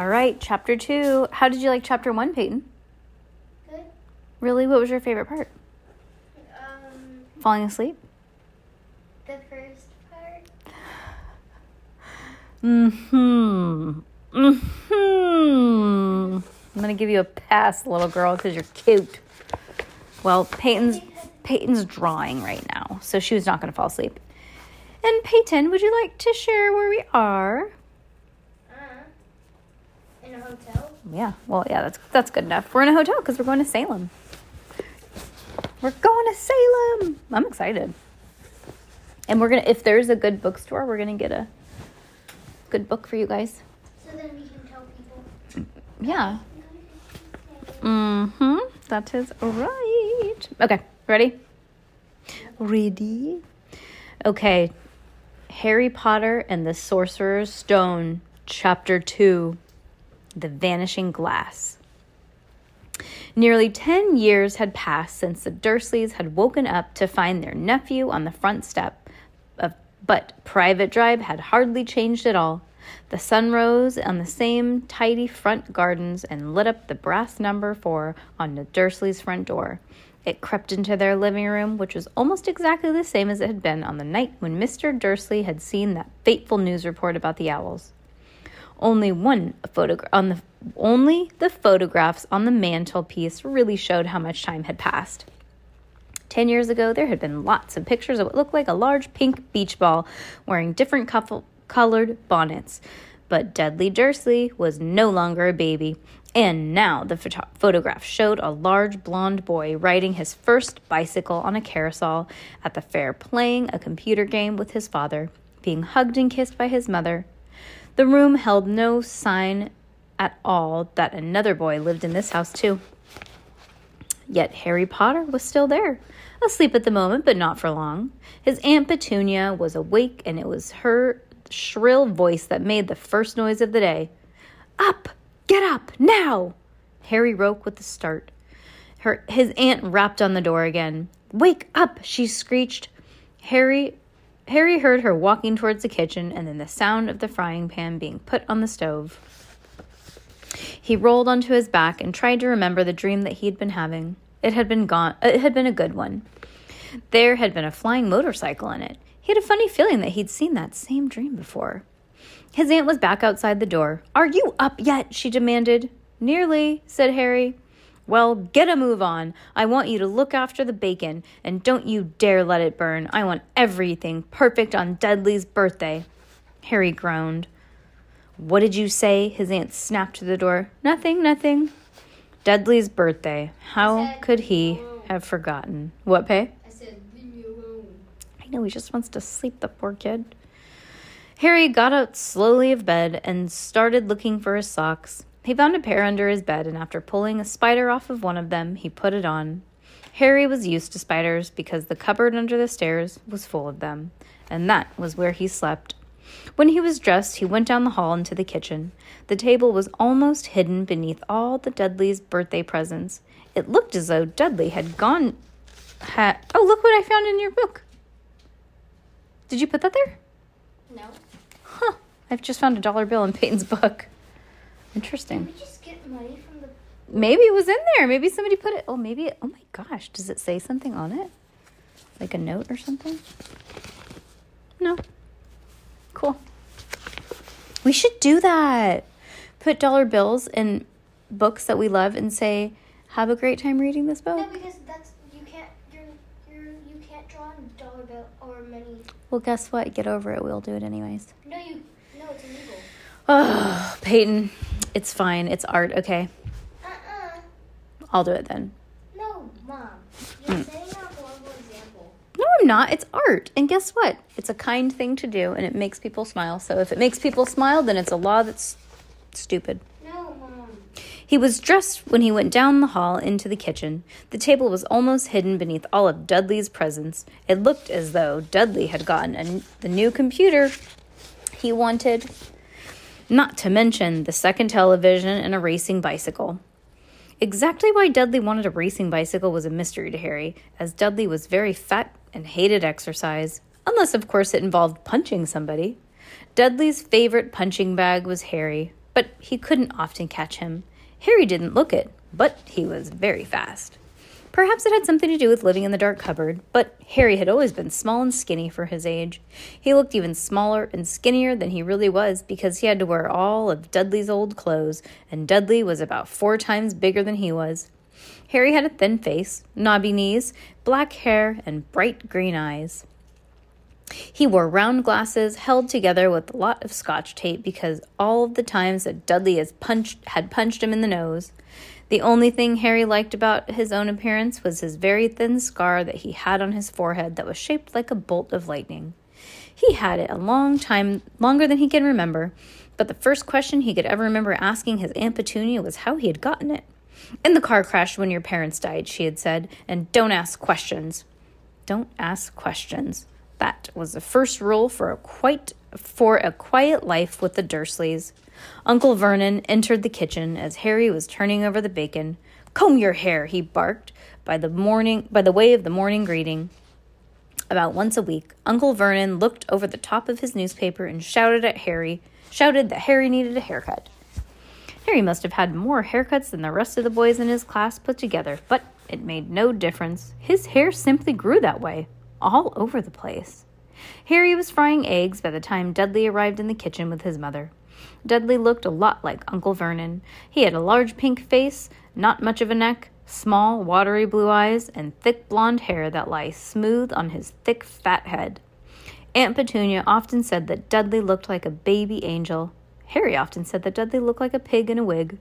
All right, chapter two. How did you like chapter one, Peyton? Good. Really? What was your favorite part? Um, Falling asleep? the first part. Mm-hmm. Mm-hmm. I'm gonna give you a pass, little girl, because you're cute. Well, Peyton's Peyton's drawing right now, so she was not gonna fall asleep. And Peyton, would you like to share where we are? Hotel. Yeah. Well, yeah, that's that's good enough. We're in a hotel because we're going to Salem. We're going to Salem. I'm excited. And we're gonna if there's a good bookstore, we're gonna get a good book for you guys. So then we can tell people. Yeah. Mm-hmm. That is right. Okay, ready? Ready? Okay. Harry Potter and the Sorcerer's Stone, Chapter 2 The Vanishing Glass. Nearly 10 years had passed since the Dursleys had woken up to find their nephew on the front step. Of, but Privet Drive had hardly changed at all. The sun rose on the same tidy front gardens and lit up the brass number four on the Dursleys' front door. It crept into their living room, which was almost exactly the same as it had been on the night when Mr. Dursley had seen that fateful news report about the owls. Only one photograph on the only the photographs on the mantelpiece really showed how much time had passed. Ten years ago, there had been lots of pictures of what looked like a large pink beach ball wearing different couple, colored bonnets. But Dudley Dursley was no longer a baby, and now the photo- photograph showed a large blond boy riding his first bicycle on a carousel at the fair, playing a computer game with his father, being hugged and kissed by his mother. The room held no sign at all that another boy lived in this house, too. Yet Harry Potter was still there, asleep at the moment, but not for long. His Aunt Petunia was awake, and it was her shrill voice that made the first noise of the day. Up! Get up! Now! Harry woke with a start. Her, his aunt rapped on the door again. Wake up! she screeched. Harry Harry heard her walking towards the kitchen and then the sound of the frying pan being put on the stove. He rolled onto his back and tried to remember the dream that he had been having. It had been gone uh, it had been a good one. There had been a flying motorcycle in it. He had a funny feeling that he'd seen that same dream before. His aunt was back outside the door. Are you up yet? she demanded. Nearly, said Harry. Well, get a move on. I want you to look after the bacon, and don't you dare let it burn. I want everything perfect on Dudley's birthday. Harry groaned. What did you say? His aunt snapped to the door. Nothing, nothing. Dudley's birthday. How could he have forgotten? What, Pay? I said, leave me alone. I know he just wants to sleep, the poor kid. Harry got out slowly of bed and started looking for his socks. He found a pair under his bed, and after pulling a spider off of one of them, he put it on. Harry was used to spiders because the cupboard under the stairs was full of them, and that was where he slept. When he was dressed, he went down the hall into the kitchen. The table was almost hidden beneath all the Dudley's birthday presents. It looked as though Dudley had gone. Ha- oh, look what I found in your book. Did you put that there? No. Huh. I've just found a dollar bill in Peyton's book. Interesting. Did we just get money from the. Maybe it was in there. Maybe somebody put it. Oh, maybe. It, oh my gosh. Does it say something on it? Like a note or something? No. Cool. We should do that. Put dollar bills in books that we love and say, "Have a great time reading this book. No, because that's. You can't. You're. You're. You can't draw on dollar bill or money. Well, guess what? Get over it. We'll do it anyways. No, you. No, it's illegal. Oh, Peyton, it's fine. It's art. Okay, Uh uh I'll do it then. No, Mom. You're setting a horrible example. No, I'm not. It's art. And guess what? It's a kind thing to do and it makes people smile. So if it makes people smile, then it's a law that's stupid. No, Mom. He was dressed when he went down the hall into the kitchen. The table was almost hidden beneath all of Dudley's presents. It looked as though Dudley had gotten a, the new computer he wanted, not to mention the second television and a racing bicycle. Exactly why Dudley wanted a racing bicycle was a mystery to Harry, as Dudley was very fat and hated exercise, unless, of course, it involved punching somebody. Dudley's favorite punching bag was Harry, but he couldn't often catch him. Harry didn't look it, but he was very fast. Perhaps it had something to do with living in the dark cupboard, but Harry had always been small and skinny for his age. He looked even smaller and skinnier than he really was because he had to wear all of Dudley's old clothes, and Dudley was about four times bigger than he was. Harry had a thin face, knobby knees, black hair, and bright green eyes. He wore round glasses held together with a lot of scotch tape because all of the times that Dudley has punched, had punched him in the nose. The only thing Harry liked about his own appearance was his very thin scar that he had on his forehead that was shaped like a bolt of lightning. He had it a long time, longer than he can remember, but the first question he could ever remember asking his Aunt Petunia was how he had gotten it. In the car crash when your parents died, she had said, and don't ask questions. Don't ask questions. That was the first rule for a quite for a quiet life with the Dursleys. Uncle Vernon entered the kitchen as Harry was turning over the bacon. Comb your hair, he barked by the morning by the way of the morning greeting. About once a week, Uncle Vernon looked over the top of his newspaper and shouted at Harry, shouted that Harry needed a haircut. Harry must have had more haircuts than the rest of the boys in his class put together, but it made no difference. His hair simply grew that way all over the place. Harry was frying eggs by the time Dudley arrived in the kitchen with his mother. Dudley looked a lot like Uncle Vernon. He had a large pink face, not much of a neck, small, watery blue eyes, and thick blonde hair that lay smooth on his thick, fat head. Aunt Petunia often said that Dudley looked like a baby angel. Harry often said that Dudley looked like a pig in a wig.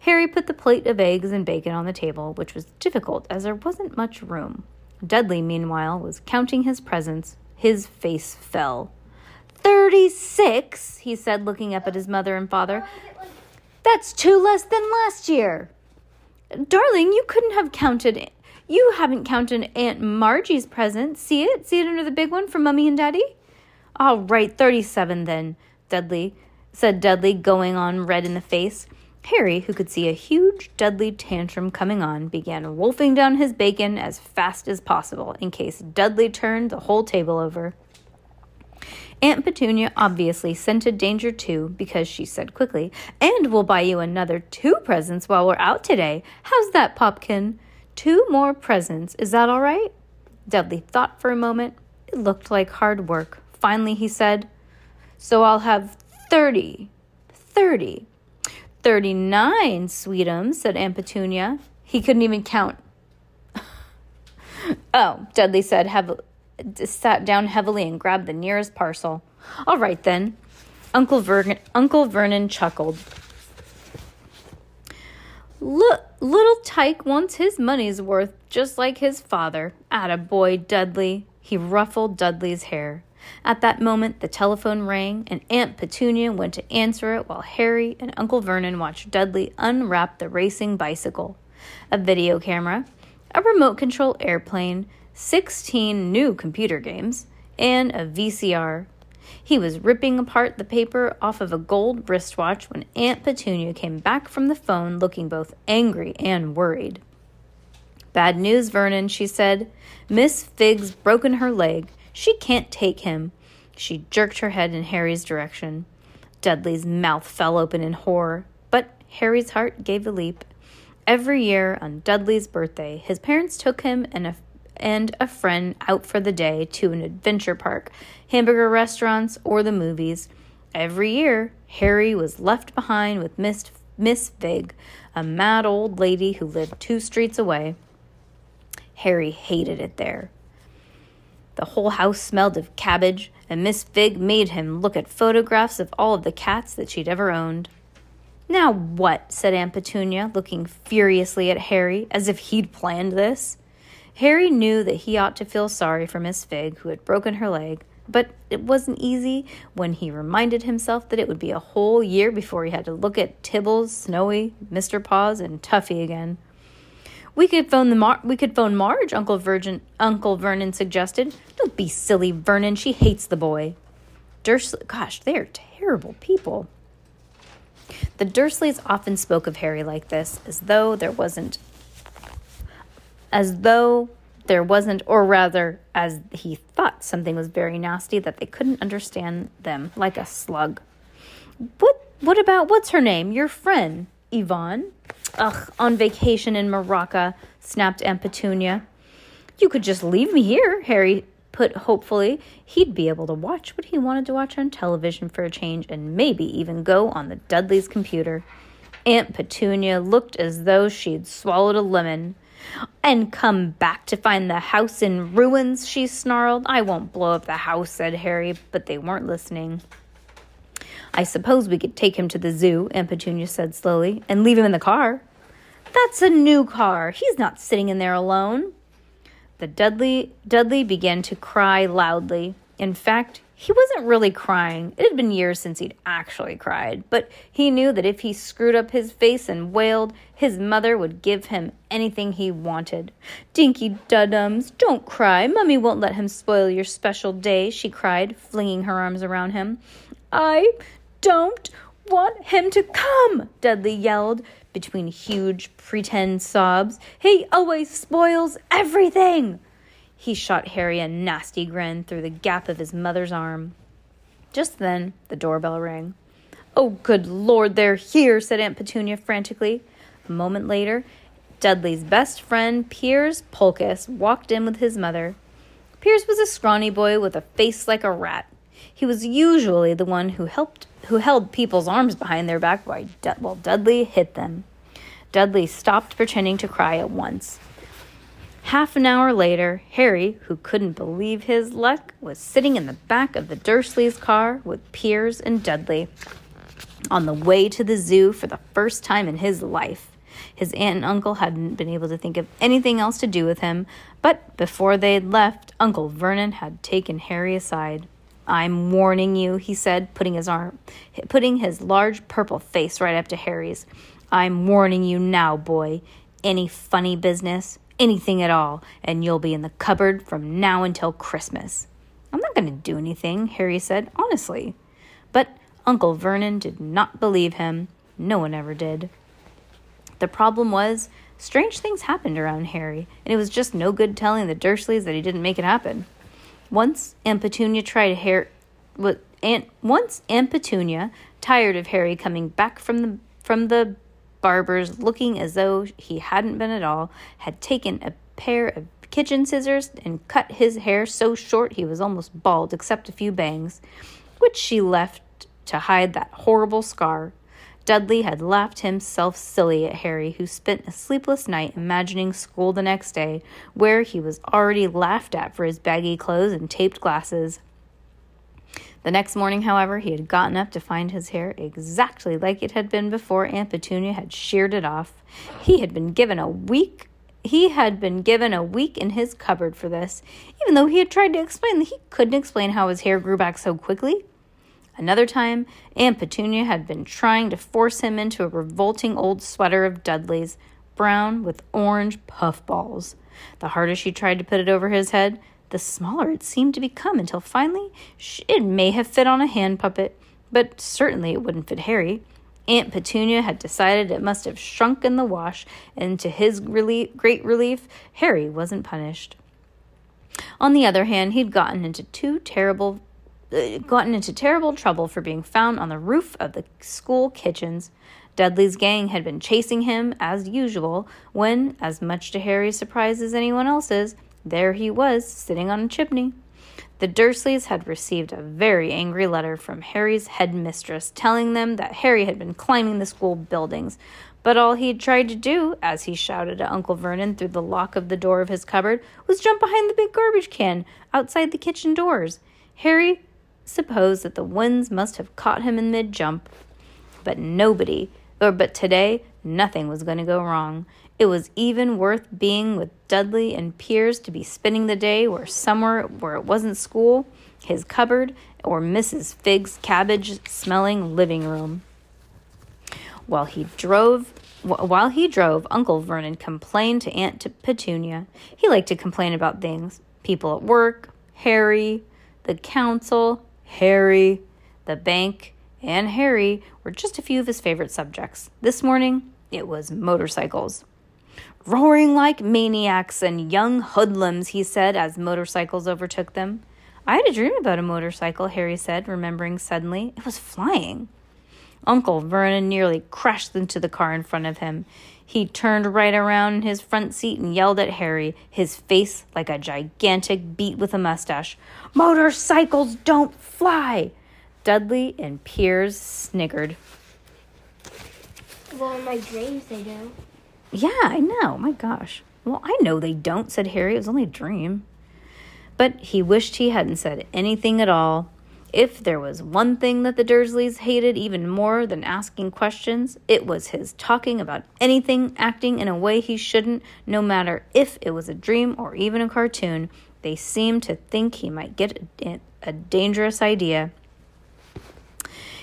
Harry put the plate of eggs and bacon on the table, which was difficult as there wasn't much room. Dudley, meanwhile, was counting his presents. His face fell. Thirty six, he said, looking up at his mother and father. That's two less than last year. Darling, you couldn't have counted. You haven't counted Aunt Margie's present. See it? See it under the big one from Mummy and Daddy? All right, 37 then, Dudley, said Dudley, going on red in the face. Harry, who could see a huge Dudley tantrum coming on, began wolfing down his bacon as fast as possible in case Dudley turned the whole table over. Aunt Petunia obviously scented danger too because she said quickly, And we'll buy you another two presents while we're out today. How's that, Popkin? Two more presents. Is that all right? Dudley thought for a moment. It looked like hard work. Finally, he said, So I'll have thirty. Thirty. Thirty-nine, sweetums, said Aunt Petunia. He couldn't even count. oh, Dudley said, heavily, sat down heavily and grabbed the nearest parcel. All right, then. Uncle Vernon, Uncle Vernon chuckled. Look, little Tyke wants his money's worth, just like his father. Atta boy, Dudley. He ruffled Dudley's hair. At that moment, the telephone rang, and Aunt Petunia went to answer it while Harry and Uncle Vernon watched Dudley unwrap the racing bicycle, a video camera, a remote control airplane, 16 new computer games, and a VCR. He was ripping apart the paper off of a gold wristwatch when Aunt Petunia came back from the phone looking both angry and worried. Bad news, Vernon, she said. Miss Figg's broken her leg. She can't take him. She jerked her head in Harry's direction. Dudley's mouth fell open in horror, but Harry's heart gave a leap. Every year on Dudley's birthday, his parents took him and a, and a friend out for the day to an adventure park, hamburger restaurants, or the movies. Every year, Harry was left behind with Miss, Miss Figg, a mad old lady who lived two streets away. Harry hated it there. The whole house smelled of cabbage, and Miss Figg made him look at photographs of all of the cats that she'd ever owned. Now what? said Aunt Petunia, looking furiously at Harry, as if he'd planned this. Harry knew that he ought to feel sorry for Miss Figg, who had broken her leg. But it wasn't easy when he reminded himself that it would be a whole year before he had to look at Tibbles, Snowy, Mr. Paws, and Tuffy again. We could phone the Mar- we could phone Marge, Uncle Virgin Uncle Vernon suggested. Don't be silly, Vernon. She hates the boy. Dursley gosh, they are terrible people. The Dursleys often spoke of Harry like this, as though there wasn't as though there wasn't, or rather, as he thought something was very nasty that they couldn't understand them, like a slug. What what about what's her name? Your friend, Yvonne? Ugh, on vacation in Morocco, snapped Aunt Petunia. You could just leave me here, Harry put hopefully. He'd be able to watch what he wanted to watch on television for a change and maybe even go on the Dudley's computer. Aunt Petunia looked as though she'd swallowed a lemon. And come back to find the house in ruins, she snarled. I won't blow up the house, said Harry, but they weren't listening. I suppose we could take him to the zoo, Aunt Petunia said slowly, and leave him in the car. That's a new car. He's not sitting in there alone. The Dudley Dudley began to cry loudly. In fact, he wasn't really crying. It had been years since he'd actually cried, but he knew that if he screwed up his face and wailed, his mother would give him anything he wanted. Dinky Dudums, don't cry. Mummy won't let him spoil your special day, she cried, flinging her arms around him. I don't want him to come, Dudley yelled between huge pretend sobs. He always spoils everything. He shot Harry a nasty grin through the gap of his mother's arm. Just then, the doorbell rang. Oh, good Lord, they're here, said Aunt Petunia frantically. A moment later, Dudley's best friend, Piers Polkiss, walked in with his mother. Piers was a scrawny boy with a face like a rat. He was usually the one who helped who held people's arms behind their back while Dudley hit them. Dudley stopped pretending to cry at once. Half an hour later, Harry, who couldn't believe his luck, was sitting in the back of the Dursleys' car with Piers and Dudley. On the way to the zoo for the first time in his life. His aunt and uncle hadn't been able to think of anything else to do with him, but before they'd left, Uncle Vernon had taken Harry aside. I'm warning you, he said, putting his arm putting his large purple face right up to Harry's. I'm warning you now, boy. Any funny business, anything at all, and you'll be in the cupboard from now until Christmas. I'm not going to do anything, Harry said, honestly. But Uncle Vernon did not believe him. No one ever did. The problem was, strange things happened around Harry, and it was just no good telling the Dursleys that he didn't make it happen. Once Aunt Petunia tried Harry, Aunt once Aunt Petunia, tired of Harry coming back from the from the barbers looking as though he hadn't been at all, had taken a pair of kitchen scissors and cut his hair so short he was almost bald except a few bangs, which she left to hide that horrible scar. Dudley had laughed himself silly at Harry, who spent a sleepless night imagining school the next day, where he was already laughed at for his baggy clothes and taped glasses. The next morning, however, he had gotten up to find his hair exactly like it had been before Aunt Petunia had sheared it off. He had been given a week he had been given a week in his cupboard for this, even though he had tried to explain that he couldn't explain how his hair grew back so quickly. Another time, Aunt Petunia had been trying to force him into a revolting old sweater of Dudley's, brown with orange puffballs. The harder she tried to put it over his head, the smaller it seemed to become until finally it may have fit on a hand puppet, but certainly it wouldn't fit Harry. Aunt Petunia had decided it must have shrunk in the wash, and to his relief, great relief, Harry wasn't punished. On the other hand, he'd gotten into two terrible uh, gotten into terrible trouble for being found on the roof of the school kitchens. Dudley's gang had been chasing him as usual when, as much to Harry's surprise as anyone else's, there he was, sitting on a chimney. The Dursleys had received a very angry letter from Harry's headmistress telling them that Harry had been climbing the school buildings, but all he had tried to do, as he shouted at Uncle Vernon through the lock of the door of his cupboard, was jump behind the big garbage can outside the kitchen doors. Harry supposed that the winds must have caught him in mid jump, but nobody, or but today, nothing was going to go wrong. It was even worth being with Dudley and Piers to be spending the day where somewhere where it wasn't school. his cupboard, or Mrs. Figg's cabbage smelling living room. While he drove, while he drove, Uncle Vernon complained to Aunt Petunia. He liked to complain about things people at work, Harry, the council, Harry, the bank, and Harry were just a few of his favorite subjects. This morning, it was motorcycles. Roaring like maniacs and young hoodlums, he said as motorcycles overtook them. I had a dream about a motorcycle, Harry said, remembering suddenly. It was flying. Uncle Vernon nearly crashed into the car in front of him. He turned right around in his front seat and yelled at Harry, his face like a gigantic beet with a mustache. Motorcycles don't fly! Dudley and Piers sniggered. Well, in my dreams they do. Yeah, I know. My gosh. Well, I know they don't, said Harry. It was only a dream. But he wished he hadn't said anything at all. If there was one thing that the Dursleys hated even more than asking questions, it was his talking about anything, acting in a way he shouldn't, no matter if it was a dream or even a cartoon. They seemed to think he might get a, a dangerous idea.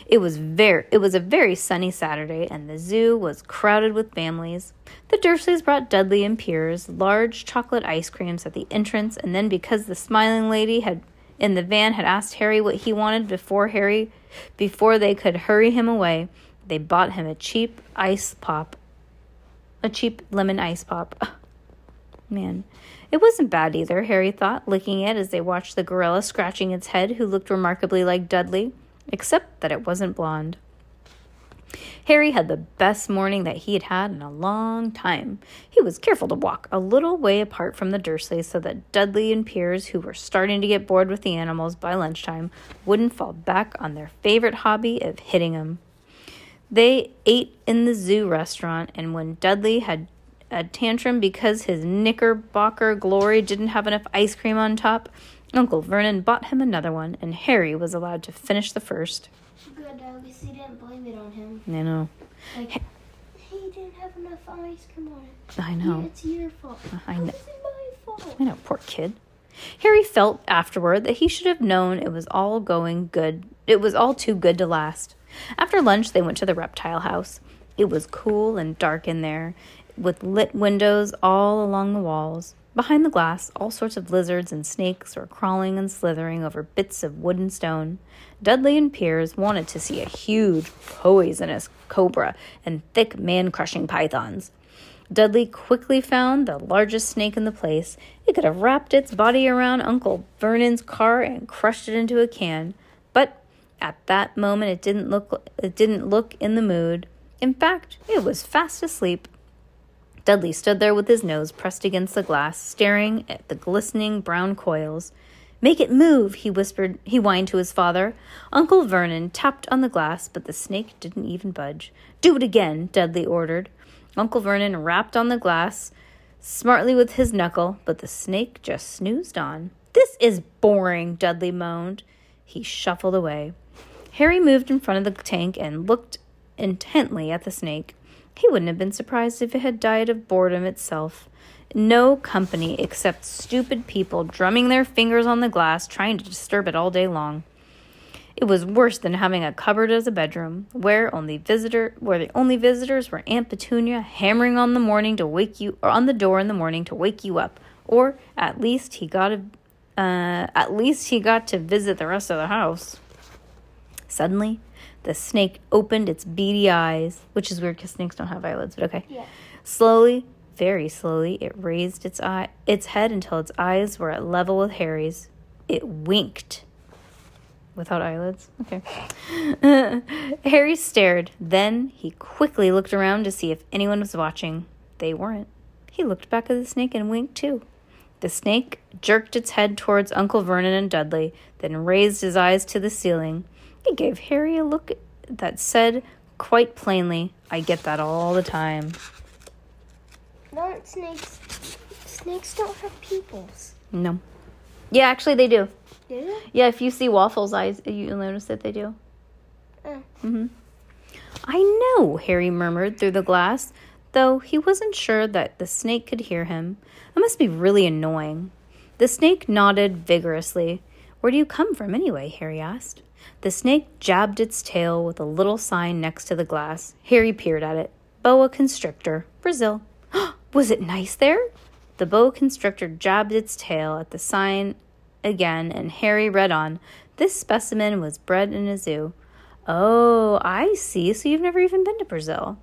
It was very it was a very sunny Saturday and the zoo was crowded with families. The Dursleys brought Dudley and Piers large chocolate ice creams at the entrance and then because the smiling lady had in the van had asked Harry what he wanted before Harry before they could hurry him away, they bought him a cheap ice pop. A cheap lemon ice pop. Man, it wasn't bad either, Harry thought, licking it as they watched the gorilla scratching its head, who looked remarkably like Dudley except that it wasn't blonde. Harry had the best morning that he had had in a long time. He was careful to walk a little way apart from the Dursleys so that Dudley and Piers, who were starting to get bored with the animals by lunchtime, wouldn't fall back on their favorite hobby of hitting them. They ate in the zoo restaurant, and when Dudley had a tantrum because his knickerbocker glory didn't have enough ice cream on top, Uncle Vernon bought him another one, and Harry was allowed to finish the first. Good, at least he didn't blame it on him. I know. Like, he didn't have enough ice cream on it. I know. Yeah, it's your fault. Uh, I know. my fault? I know, poor kid. Harry felt afterward that he should have known it was all going good. It was all too good to last. After lunch, they went to the reptile house. It was cool and dark in there, with lit windows all along the walls. Behind the glass, all sorts of lizards and snakes were crawling and slithering over bits of wood and stone. Dudley and Piers wanted to see a huge, poisonous cobra and thick, man crushing pythons. Dudley quickly found the largest snake in the place. It could have wrapped its body around Uncle Vernon's car and crushed it into a can. But at that moment it didn't look it didn't look in the mood. In fact, it was fast asleep. Dudley stood there with his nose pressed against the glass, staring at the glistening brown coils. Make it move, he whispered. He whined to his father. Uncle Vernon tapped on the glass, but the snake didn't even budge. Do it again, Dudley ordered. Uncle Vernon rapped on the glass smartly with his knuckle, but the snake just snoozed on. This is boring, Dudley moaned. He shuffled away. Harry moved in front of the tank and looked intently at the snake. He wouldn't have been surprised if it had died of boredom itself. No company except stupid people drumming their fingers on the glass, trying to disturb it all day long. It was worse than having a cupboard as a bedroom, where only visitor where the only visitors were Aunt Petunia hammering on the morning to wake you or on the door in the morning to wake you up, or at least he got a uh, at least he got to visit the rest of the house. Suddenly, the snake opened its beady eyes, which is weird because snakes don't have eyelids, but okay. Yeah. Slowly, very slowly, it raised its eye, its head until its eyes were at level with Harry's. It winked. Without eyelids? Okay. Harry stared. Then he quickly looked around to see if anyone was watching. They weren't. He looked back at the snake and winked too. The snake jerked its head towards Uncle Vernon and Dudley, then raised his eyes to the ceiling. It gave Harry a look that said quite plainly, I get that all the time. Aren't snakes? Snakes don't have pupils. No. Yeah, actually, they do. Do they? Yeah, if you see Waffle's eyes, you'll notice that they do. Oh. hmm I know, Harry murmured through the glass, though he wasn't sure that the snake could hear him. It must be really annoying. The snake nodded vigorously. Where do you come from, anyway? Harry asked. The snake jabbed its tail with a little sign next to the glass. Harry peered at it. Boa constrictor, Brazil. Was it nice there? The boa constrictor jabbed its tail at the sign again, and Harry read on. This specimen was bred in a zoo. Oh, I see. So you've never even been to Brazil.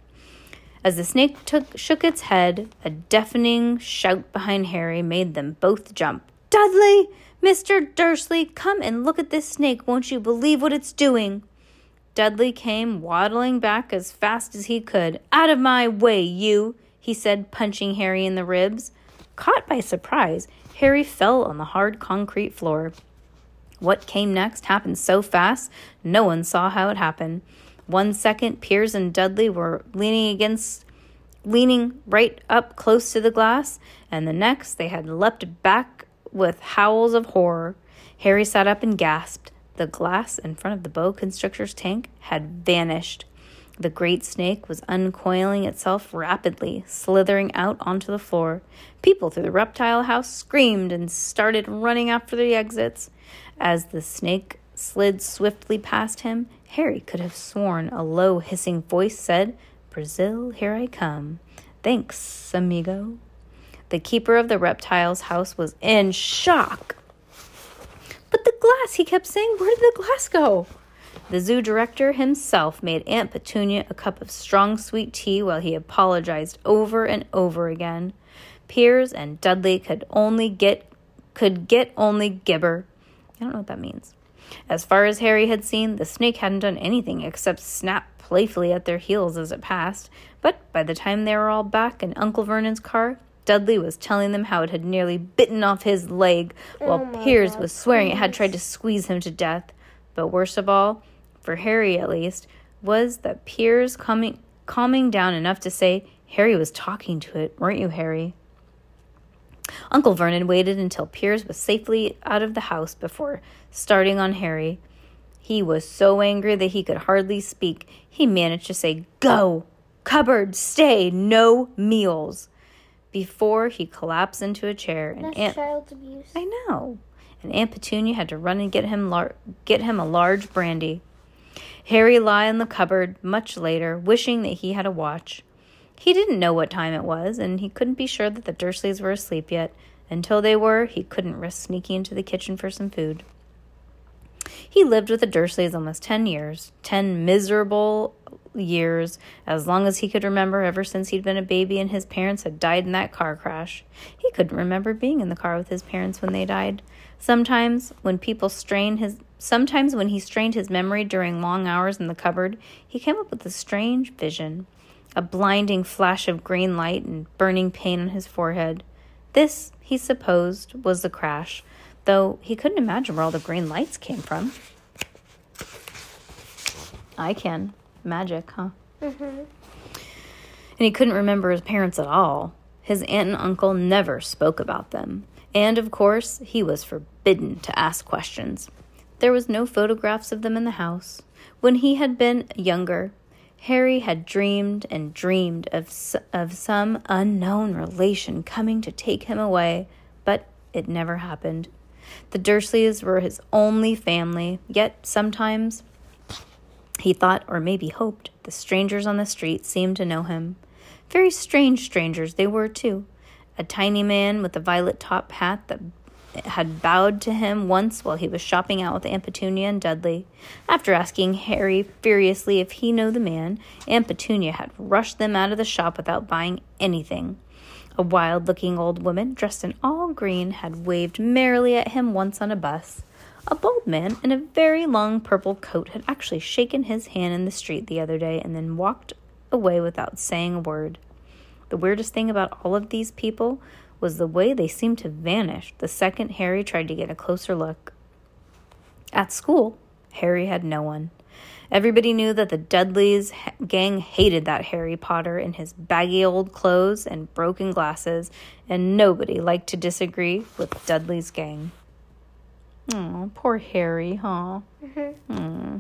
As the snake took, shook its head, a deafening shout behind Harry made them both jump. Dudley! Mr. Dursley, come and look at this snake. Won't you believe what it's doing? Dudley came waddling back as fast as he could. Out of my way, you! he said, punching Harry in the ribs. Caught by surprise, Harry fell on the hard concrete floor. What came next happened so fast, no one saw how it happened. One second, Piers and Dudley were leaning against, leaning right up close to the glass, and the next, they had leapt back with howls of horror. Harry sat up and gasped. The glass in front of the boa constrictor's tank had vanished. The great snake was uncoiling itself rapidly, slithering out onto the floor. People through the reptile house screamed and started running after the exits. As the snake slid swiftly past him, Harry could have sworn a low hissing voice said, Brazil, here I come. Thanks, amigo. The keeper of the reptile's house was in shock. But the glass, he kept saying, where did the glass go? The zoo director himself made Aunt Petunia a cup of strong sweet tea while he apologized over and over again. Piers and Dudley could only get could get only gibber. I don't know what that means. As far as Harry had seen, the snake hadn't done anything except snap playfully at their heels as it passed. But by the time they were all back in Uncle Vernon's car, Dudley was telling them how it had nearly bitten off his leg, while Oh Piers God, was swearing it had tried to squeeze him to death. But worst of all, for Harry at least, was that Piers calming, calming down enough to say, Harry was talking to it, weren't you, Harry? Uncle Vernon waited until Piers was safely out of the house before starting on Harry. He was so angry that he could hardly speak. He managed to say, Go! Cupboard, stay, no meals! Before he collapsed into a chair and That's Aunt child abuse. I know. And Aunt Petunia had to run and get him lar- get him a large brandy. Harry lay in the cupboard much later, wishing that he had a watch. He didn't know what time it was, and he couldn't be sure that the Dursleys were asleep yet. Until they were, he couldn't risk sneaking into the kitchen for some food. He lived with the Dursleys almost ten years, ten miserable years, as long as he could remember ever since he'd been a baby and his parents had died in that car crash. He couldn't remember being in the car with his parents when they died. Sometimes when people strain his sometimes when he strained his memory during long hours in the cupboard, he came up with a strange vision. A blinding flash of green light and burning pain on his forehead. This, he supposed, was the crash, though he couldn't imagine where all the green lights came from. I can. Magic, huh? Mm-hmm. And he couldn't remember his parents at all. His aunt and uncle never spoke about them. And of course, he was forbidden to ask questions. There was no photographs of them in the house. When he had been younger, Harry had dreamed and dreamed of, s- of some unknown relation coming to take him away, but it never happened. The Dursleys were his only family, yet sometimes he thought, or maybe hoped, the strangers on the street seemed to know him. Very strange strangers they were, too. A tiny man with a violet top hat that had bowed to him once while he was shopping out with Aunt Petunia and Dudley. After asking Harry furiously if he knew the man, Aunt Petunia had rushed them out of the shop without buying anything. A wild looking old woman, dressed in all green, had waved merrily at him once on a bus. A bald man in a very long purple coat had actually shaken his hand in the street the other day and then walked away without saying a word. The weirdest thing about all of these people was the way they seemed to vanish the second Harry tried to get a closer look. At school, Harry had no one. Everybody knew that the Dudleys gang hated that Harry Potter in his baggy old clothes and broken glasses, and nobody liked to disagree with Dudley's gang. Oh, poor Harry, huh? Mm-hmm. Hmm.